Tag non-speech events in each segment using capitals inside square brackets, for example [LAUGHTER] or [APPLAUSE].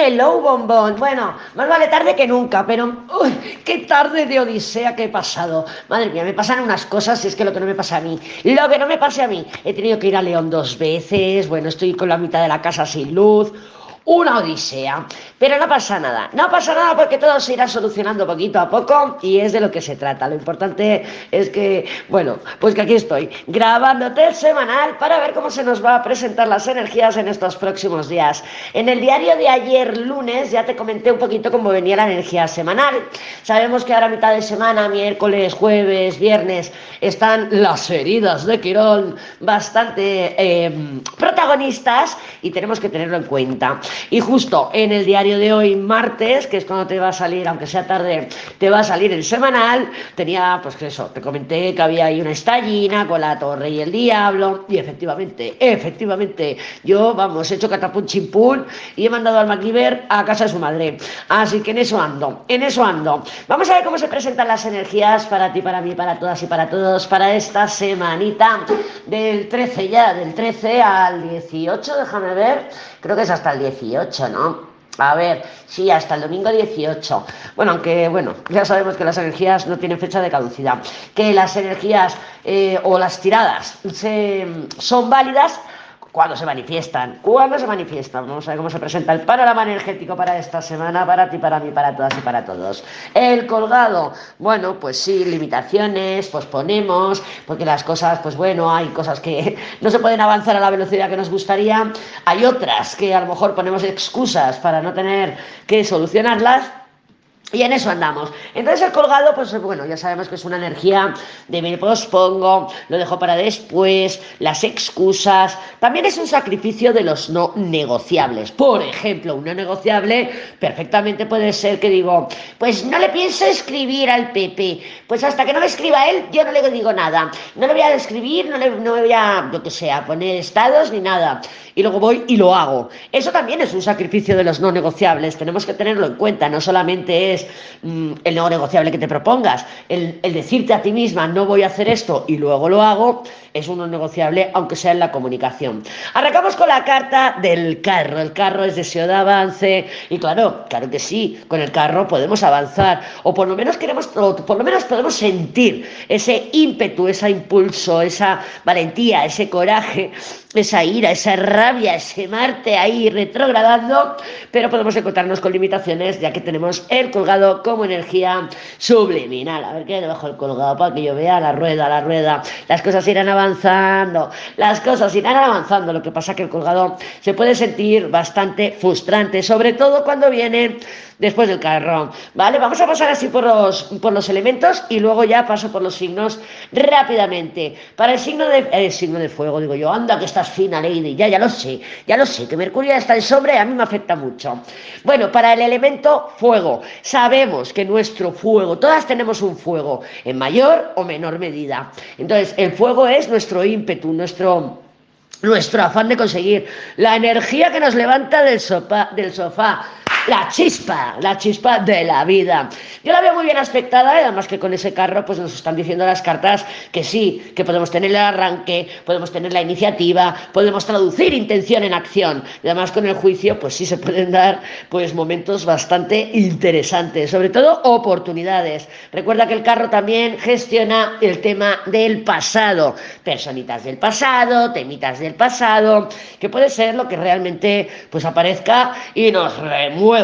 Hello, bombón. Bueno, más vale tarde que nunca, pero uy, qué tarde de odisea que he pasado. Madre mía, me pasan unas cosas y es que lo que no me pasa a mí. Lo que no me pase a mí. He tenido que ir a León dos veces. Bueno, estoy con la mitad de la casa sin luz una odisea. Pero no pasa nada, no pasa nada porque todo se irá solucionando poquito a poco y es de lo que se trata. Lo importante es que, bueno, pues que aquí estoy grabándote el semanal para ver cómo se nos va a presentar las energías en estos próximos días. En el diario de ayer lunes ya te comenté un poquito cómo venía la energía semanal. Sabemos que ahora mitad de semana, miércoles, jueves, viernes, están las heridas de Quirón bastante eh, protagonistas y tenemos que tenerlo en cuenta. Y justo en el diario de hoy, martes, que es cuando te va a salir, aunque sea tarde, te va a salir el semanal, tenía, pues que eso, te comenté que había ahí una estallina con la torre y el diablo, y efectivamente, efectivamente, yo, vamos, he hecho catapum chimpún y he mandado al MacGyver a casa de su madre. Así que en eso ando, en eso ando. Vamos a ver cómo se presentan las energías para ti, para mí, para todas y para todos, para esta semanita del 13 ya, del 13 al 18, déjame ver, creo que es hasta el 18 ¿no? A ver, sí, hasta el domingo 18. Bueno, aunque, bueno, ya sabemos que las energías no tienen fecha de caducidad. Que las energías eh, o las tiradas se, son válidas cuando se manifiestan, cuando se manifiestan. Vamos a ver cómo se presenta el panorama energético para esta semana, para ti, para mí, para todas y para todos. El colgado, bueno, pues sí, limitaciones, posponemos, porque las cosas, pues bueno, hay cosas que [LAUGHS] no se pueden avanzar a la velocidad que nos gustaría, hay otras que a lo mejor ponemos excusas para no tener que solucionarlas y en eso andamos. Entonces el colgado, pues bueno, ya sabemos que es una energía de me pospongo, lo dejo para después, las excusas. También es un sacrificio de los no negociables. Por ejemplo, un no negociable perfectamente puede ser que digo, pues no le pienso escribir al PP. Pues hasta que no me escriba él, yo no le digo nada. No le voy a escribir, no le no voy a, lo que sea, poner estados ni nada. Y luego voy y lo hago. Eso también es un sacrificio de los no negociables. Tenemos que tenerlo en cuenta. No solamente es Mm, el no negociable que te propongas, el, decirte a ti misma no voy a hacer esto y luego lo hago, es un no negociable, aunque sea en la comunicación. Arrancamos con la carta del carro. El carro es deseo de avance y claro, claro que sí, con el carro podemos avanzar o por lo menos queremos, por lo menos podemos sentir ese ímpetu, ese impulso, esa valentía, ese coraje, esa ira, esa rabia, ese Marte ahí retrogradando, pero podemos encontrarnos con limitaciones ya que tenemos el colgado como energía subliminal. A ver qué debajo del colgado para que yo vea la rueda, la rueda. Las cosas irán avanzando, las cosas irán avanzando. Lo que pasa que el colgado se puede sentir bastante frustrante, sobre todo cuando viene después del carro. ¿Vale? Vamos a pasar así por los, por los elementos y luego ya paso por los signos rápidamente. Para el signo de, el signo de fuego, digo yo, anda que estás fina, Lady, ya, ya lo sé, ya lo sé, que Mercurio está en sobre, a mí me afecta mucho. Bueno, para el elemento fuego, sabemos que nuestro fuego, todas tenemos un fuego, en mayor o menor medida. Entonces, el fuego es nuestro ímpetu, nuestro nuestro afán de conseguir la energía que nos levanta del, del sofá, la chispa, la chispa de la vida. Yo la veo muy bien aspectada, y además que con ese carro pues nos están diciendo las cartas que sí, que podemos tener el arranque, podemos tener la iniciativa, podemos traducir intención en acción. Y además con el juicio pues sí se pueden dar pues momentos bastante interesantes, sobre todo oportunidades. Recuerda que el carro también gestiona el tema del pasado, personitas del pasado, temitas del pasado, que puede ser lo que realmente pues aparezca y nos remueve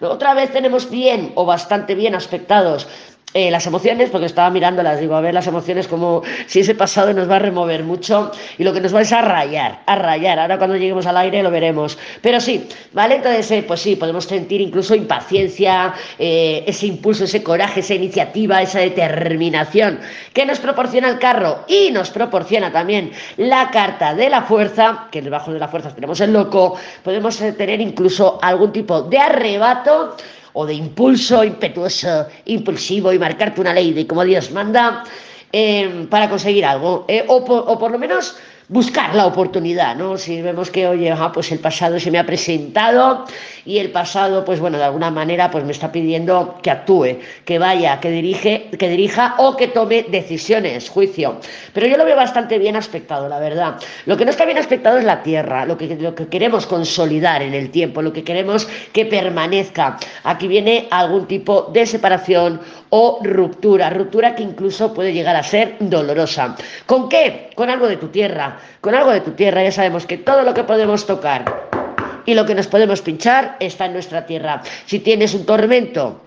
otra vez tenemos bien o bastante bien aspectados eh, las emociones, porque estaba mirándolas, digo, a ver las emociones como si ese pasado nos va a remover mucho y lo que nos va es a rayar, a rayar. Ahora cuando lleguemos al aire lo veremos. Pero sí, ¿vale? Entonces, eh, pues sí, podemos sentir incluso impaciencia, eh, ese impulso, ese coraje, esa iniciativa, esa determinación que nos proporciona el carro y nos proporciona también la carta de la fuerza, que debajo de la fuerza tenemos el loco, podemos tener incluso algún tipo de arrebato o de impulso impetuoso, impulsivo y marcarte una ley de como Dios manda eh, para conseguir algo. Eh, o, por, lo menos buscar la oportunidad, ¿no? Si vemos que, oye, pues el pasado se me ha presentado y el pasado, pues bueno, de alguna manera, pues me está pidiendo que actúe, que vaya, que dirige, que dirija o que tome decisiones, juicio. Pero yo lo veo bastante bien aspectado, la verdad. Lo que no está bien aspectado es la tierra, lo que, lo que queremos consolidar en el tiempo, lo que queremos que permanezca. Aquí viene algún tipo de separación o ruptura, ruptura que incluso puede llegar a ser dolorosa. ¿Con qué? Con algo de tu tierra. Con algo de tu tierra ya sabemos que todo lo que podemos tocar y lo que nos podemos pinchar está en nuestra tierra. Si tienes un tormento,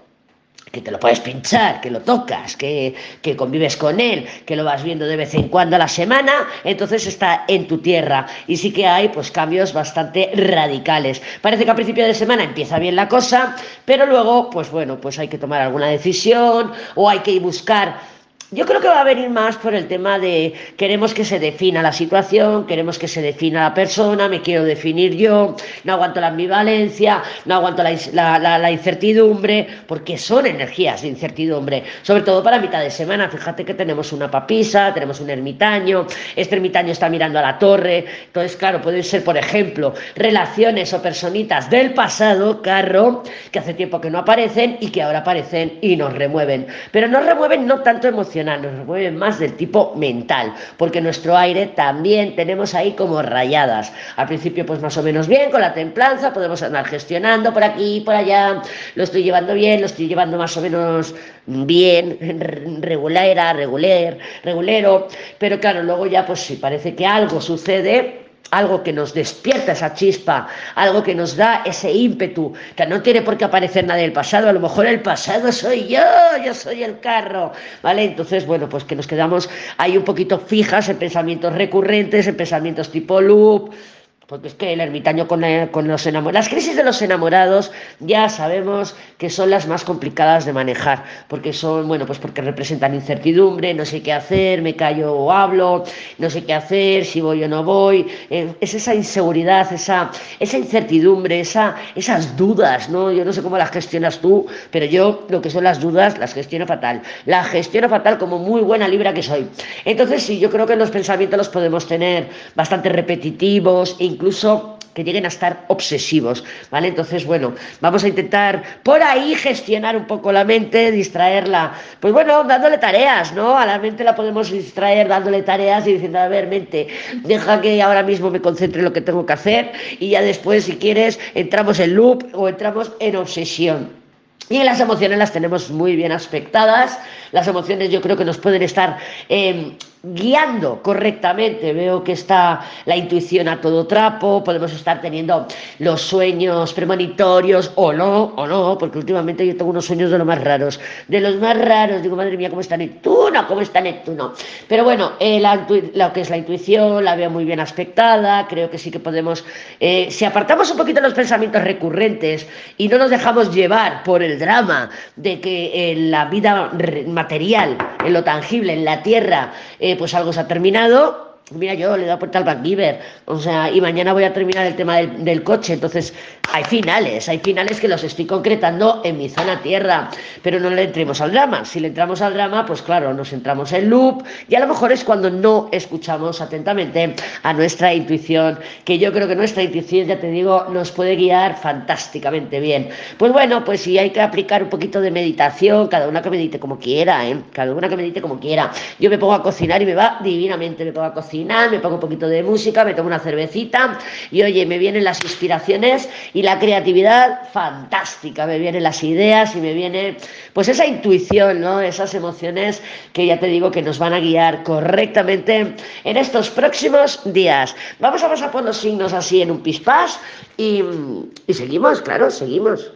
que te lo puedes pinchar, que lo tocas, que, que, convives con él, que lo vas viendo de vez en cuando a la semana, entonces está en tu tierra. Y sí que hay pues cambios bastante radicales. Parece que a principio de semana empieza bien la cosa, pero luego, pues bueno, pues hay que tomar alguna decisión o hay que buscar yo creo que va a venir más por el tema de queremos que se defina la situación, queremos que se defina la persona, me quiero definir yo, no aguanto la ambivalencia, no aguanto la, incertidumbre, porque son energías de incertidumbre, sobre todo para mitad de semana. Fíjate que tenemos una papisa, tenemos un ermitaño, este ermitaño está mirando a la torre, entonces, claro, pueden ser, por ejemplo, relaciones o personitas del pasado, carro, que hace tiempo que no aparecen y que ahora aparecen y nos remueven, pero nos remueven no tanto emocionalmente, nos mueven más del tipo mental, porque nuestro aire también tenemos ahí como rayadas. Al principio pues más o menos bien, con la templanza, podemos andar gestionando por aquí, por allá, lo estoy llevando bien, lo estoy llevando más o menos bien, [LAUGHS] regulera, regular, regulero, pero claro, luego ya pues si parece que algo sucede, algo que nos despierta esa chispa, algo que nos da ese ímpetu, que no tiene por qué aparecer nada del pasado, a lo mejor el pasado soy yo, yo soy el carro, ¿vale? Entonces, bueno, pues que nos quedamos ahí un poquito fijas en pensamientos recurrentes, en pensamientos tipo loop, porque es que el ermitaño con, con los enamorados, las crisis de los enamorados ya sabemos que son las más complicadas de manejar, porque son, bueno, pues porque representan incertidumbre, no sé qué hacer, me callo o hablo, no sé qué hacer, si voy o no voy, eh, es esa inseguridad, esa, esa incertidumbre, esa, esas dudas, ¿no? Yo no sé cómo las gestionas tú, pero yo lo que son las dudas las gestiono fatal, las gestiono fatal como muy buena libra que soy. Entonces sí, yo creo que los pensamientos los podemos tener bastante repetitivos, incluso incluso que lleguen a estar obsesivos, ¿vale? Entonces, bueno, vamos a intentar por ahí gestionar un poco la mente, distraerla, pues bueno, dándole tareas, ¿no? A la mente la podemos distraer dándole tareas y diciendo, a ver, mente, deja que ahora mismo me concentre en lo que tengo que hacer y ya después, si quieres, entramos en loop o entramos en obsesión. Y las emociones las tenemos muy bien aspectadas. Las emociones yo creo que nos pueden estar eh, guiando correctamente. Veo que está la intuición a todo trapo, podemos estar teniendo los sueños premonitorios o no, o no, porque últimamente yo tengo unos sueños de los más raros, de los más raros. Digo, madre mía, ¿cómo está Neptuno? ¿Cómo está Neptuno? Pero bueno, eh, lo que es la intuición la veo muy bien aspectada, creo que sí que podemos, eh, si apartamos un poquito los pensamientos recurrentes y no nos dejamos llevar por el drama de que en la vida material, en lo tangible, en la tierra, eh, pues algo se ha terminado Mira, yo le he dado puerta al MacGyver, o sea, y mañana voy a terminar el tema del, coche, entonces hay finales, hay finales que los estoy concretando en mi zona tierra, pero no le entremos al drama. Si le entramos al drama, pues claro, nos entramos en loop y a lo mejor es cuando no escuchamos atentamente a nuestra intuición, que yo creo que nuestra intuición, ya te digo, nos puede guiar fantásticamente bien. Pues bueno, pues si hay que aplicar un poquito de meditación, cada una que medite como quiera, ¿eh? cada una que medite como quiera. Yo me pongo a cocinar y me va divinamente, me pongo a cocinar me pongo un poquito de música, me tomo una cervecita y oye, me vienen las inspiraciones y la creatividad fantástica, me vienen las ideas y me viene pues esa intuición, ¿no? Esas emociones que ya te digo que nos van a guiar correctamente en estos próximos días. Vamos a pasar por los signos así en un pispás y, y seguimos, claro, seguimos.